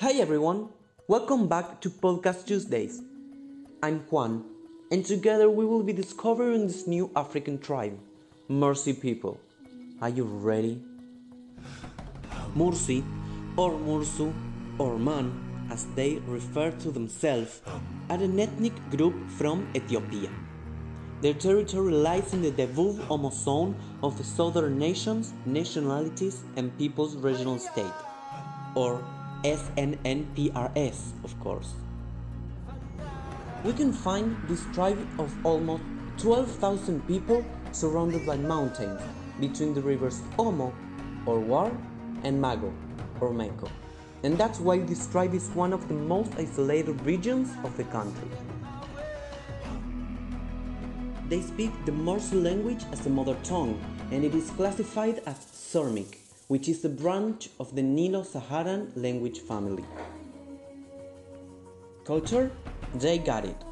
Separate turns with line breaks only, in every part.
Hi everyone, welcome back to Podcast Tuesdays. I'm Juan, and together we will be discovering this new African tribe, Mursi people. Are you ready? Mursi, or Mursu, or Mun, as they refer to themselves, are an ethnic group from Ethiopia. Their territory lies in the Debub Omo zone of the Southern Nations, Nationalities and Peoples Regional State, or SNNPRS, of course. We can find this tribe of almost 12,000 people surrounded by mountains between the rivers Omo, or War, and Mago, or Meko. And that's why this tribe is one of the most isolated regions of the country. They speak the Morse language as a mother tongue, and it is classified as Surmic, which is a branch of the Nilo-Saharan language family. Culture? They got it.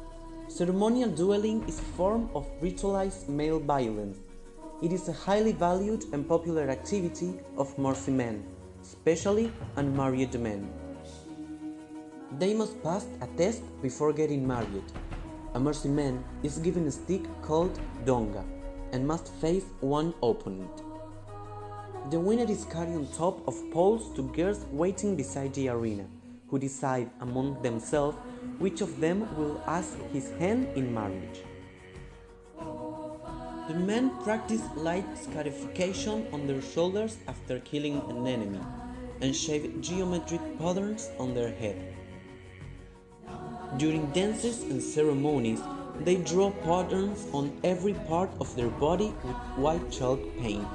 Ceremonial dueling is a form of ritualized male violence. It is a highly valued and popular activity of Morse men, especially unmarried men. They must pass a test before getting married, a Mursi man is given a stick called Donga and must face one opponent. The winner is carried on top of poles to girls waiting beside the arena, who decide among themselves which of them will ask his hand in marriage. The men practice light scarification on their shoulders after killing an enemy and shave geometric patterns on their head. During dances and ceremonies, they draw patterns on every part of their body with white chalk paint.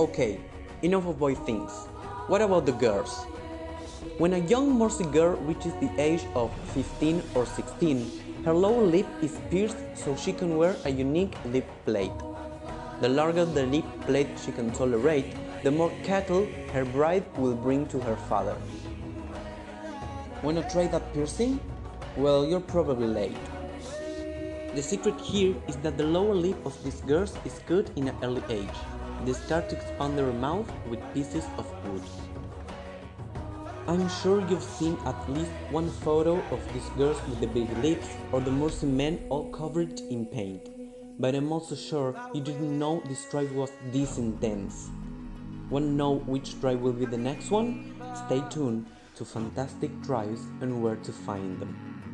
Okay, enough of boy things. What about the girls? When a young Mursi girl reaches the age of 15 or 16, her lower lip is pierced so she can wear a unique lip plate. The larger the lip plate she can tolerate, the more cattle her bride will bring to her father. Wanna try that piercing? Well, you're probably late. The secret here is that the lower lip of these girls is cut in an early age. They start to expand their mouth with pieces of wood. I'm sure you've seen at least one photo of these girls with the big lips or the Mursi men all covered in paint. But I'm also sure you didn't know this tribe was this intense. Wanna know which tribe will be the next one? Stay tuned to fantastic tribes and where to find them.